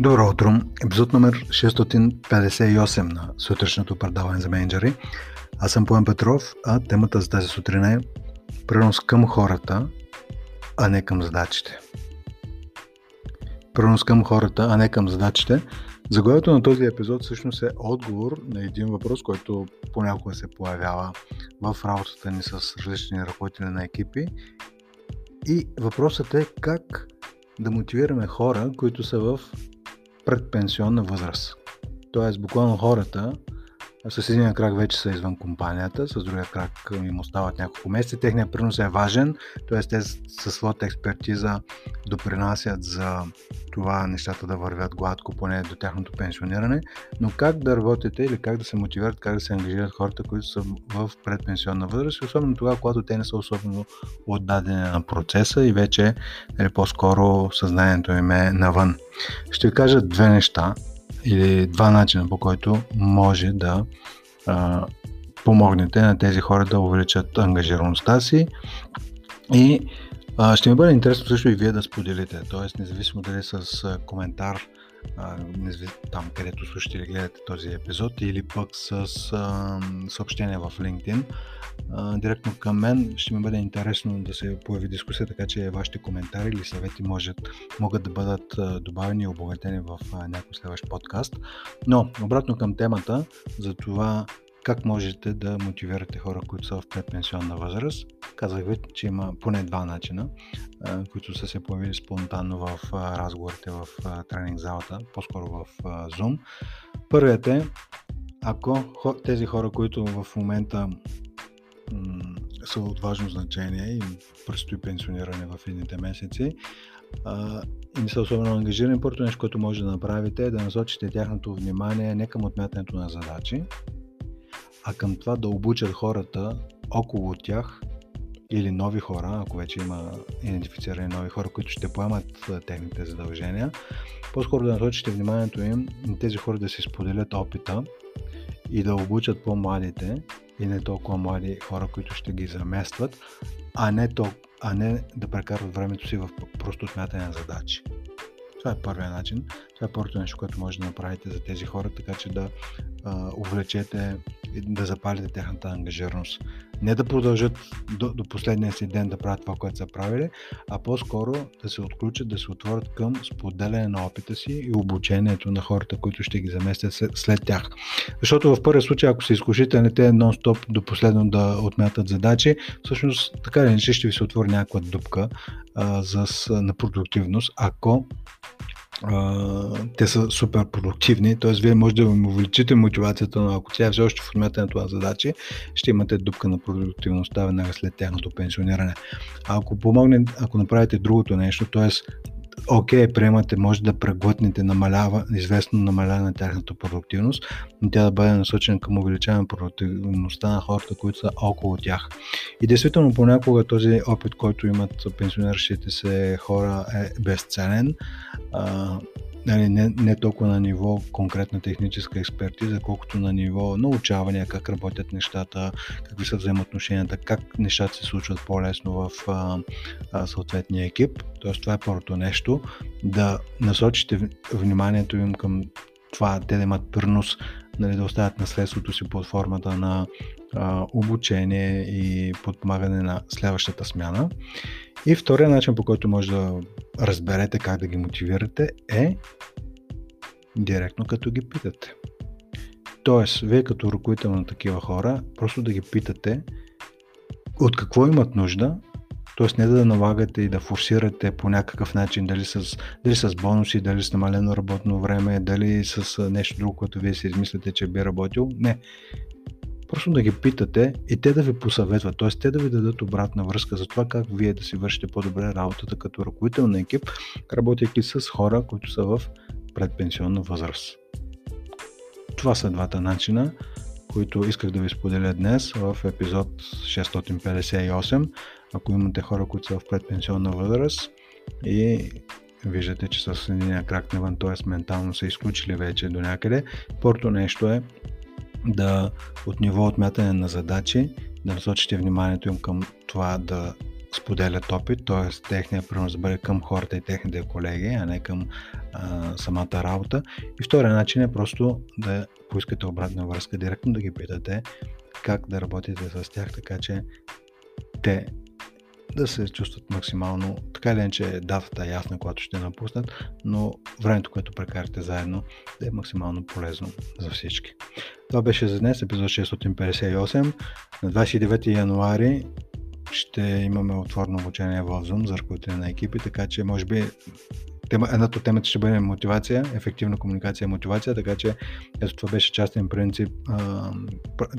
Добро утро! Епизод номер 658 на сутрешното предаване за менеджери. Аз съм Поем Петров, а темата за тази сутрин е пренос към хората, а не към задачите. Пренос към хората, а не към задачите. Заглавието на този епизод всъщност е отговор на един въпрос, който понякога се появява в работата ни с различни ръководители на екипи. И въпросът е как да мотивираме хора, които са в предпенсионна възраст. Тоест, буквално хората с един крак вече са извън компанията, с другия крак им остават няколко месеца. Техният принос е важен, т.е. те със своята експертиза допринасят за това нещата да вървят гладко, поне до тяхното пенсиониране. Но как да работите или как да се мотивират, как да се ангажират хората, които са в предпенсионна възраст, особено тогава, когато те не са особено отдадени на процеса и вече или по-скоро съзнанието им е навън. Ще ви кажа две неща, или два начина по който може да а, помогнете на тези хора да увеличат ангажираността си и а, ще ми бъде интересно също и вие да споделите, т.е. независимо дали с коментар там където слушате или гледате този епизод или пък с а, съобщение в LinkedIn а, директно към мен ще ми бъде интересно да се появи дискусия, така че вашите коментари или съвети можат, могат да бъдат добавени и обогатени в някой следващ подкаст. Но обратно към темата за това как можете да мотивирате хора, които са в предпенсионна възраст. Казах ви, че има поне два начина, които са се появили спонтанно в разговорите в тренинг залата, по-скоро в Zoom. Първият е, ако тези хора, които в момента са от важно значение и предстои пенсиониране в едните месеци, и не са особено ангажирани, първото нещо, което може да направите е да насочите тяхното внимание не към отмятането на задачи, а към това да обучат хората около тях или нови хора, ако вече има идентифицирани нови хора, които ще поемат техните задължения, по-скоро да насочите вниманието им на тези хора да си споделят опита и да обучат по-младите и не толкова млади хора, които ще ги заместват, а не, то, а не да прекарват времето си в просто смятане на задачи. Това е първият начин. Това е първото нещо, което може да направите за тези хора, така че да а, увлечете да запалите тяхната ангажираност. Не да продължат до, до последния си ден да правят това, което са правили, а по-скоро да се отключат, да се отворят към споделяне на опита си и обучението на хората, които ще ги заместят след, тях. Защото в първия случай, ако са изкушителни, те нон-стоп до последно да отмятат задачи, всъщност така или иначе ще ви се отвори някаква дупка а, за, на продуктивност, ако те са супер продуктивни, т.е. вие може да им увеличите мотивацията, но ако тя е все още в отмятането на задачи, ще имате дупка на продуктивността веднага след тяхното пенсиониране. А ако помогне, ако направите другото нещо, т.е окей, okay, приемате, може да преглътнете намалява, известно намалява на тяхната продуктивност, но тя да бъде насочена към увеличаване на продуктивността на хората, които са около тях. И действително понякога този опит, който имат пенсионерщите се хора е безценен. А, нали, не, не толкова на ниво конкретна техническа експертиза, колкото на ниво научаване, как работят нещата, какви са взаимоотношенията, как нещата се случват по-лесно в а, а, съответния екип. Тоест това е първото нещо, да насочите вниманието им към това, те да имат принос, нали, да оставят наследството си под формата на обучение и подпомагане на следващата смяна. И втория начин, по който може да разберете как да ги мотивирате е директно като ги питате. Тоест, вие като ръководител на такива хора, просто да ги питате от какво имат нужда, т.е. не да налагате и да форсирате по някакъв начин, дали с, дали с бонуси, дали с намалено работно време, дали с нещо друго, което вие си измислите, че би работил. Не. Просто да ги питате и те да ви посъветват, т.е. те да ви дадат обратна връзка за това как вие да си вършите по-добре работата като ръководител на екип, работейки с хора, които са в предпенсионна възраст. Това са двата начина, които исках да ви споделя днес в епизод 658. Ако имате хора, които са в предпенсионна възраст и виждате, че с един крак навън, т.е. ментално са изключили вече до някъде, първото нещо е да от ниво отмятане на задачи, да насочите вниманието им към това да споделят опит, т.е. техния принос да бъде към хората и техните колеги, а не към а, самата работа. И втория начин е просто да поискате обратна връзка, директно да ги питате как да работите с тях, така че те да се чувстват максимално, така или иначе датата е ясна, когато ще напуснат, но времето, което прекарате заедно, да е максимално полезно за всички. Това беше за днес, епизод 658. На 29 януари ще имаме отворено обучение в Zoom за ръководители на екипи, така че може би тема, едната от темата ще бъде мотивация, ефективна комуникация и мотивация, така че ето това беше частен принцип,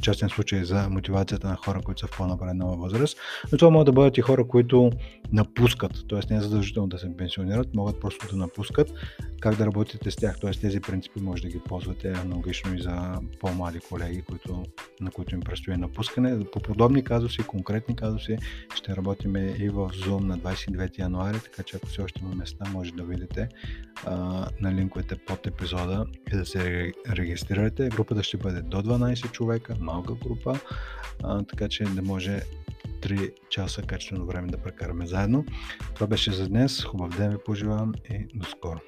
частен случай за мотивацията на хора, които са в по-напреднала възраст. Но това могат да бъдат и хора, които напускат, т.е. не е задължително да се пенсионират, могат просто да напускат. Как да работите с тях, т.е. тези принципи може да ги ползвате аналогично и за по-млади колеги, които, на които им предстои напускане. По подобни казуси, конкретни казуси, ще работим и в Zoom на 29 януари, така че ако все още има места, може да видите а, на линковете под епизода и да се регистрирате. Групата ще бъде до 12 човека, малка група, а, така че да може 3 часа качествено време да прекараме заедно. Това беше за днес. Хубав ден ви пожелавам и до скоро.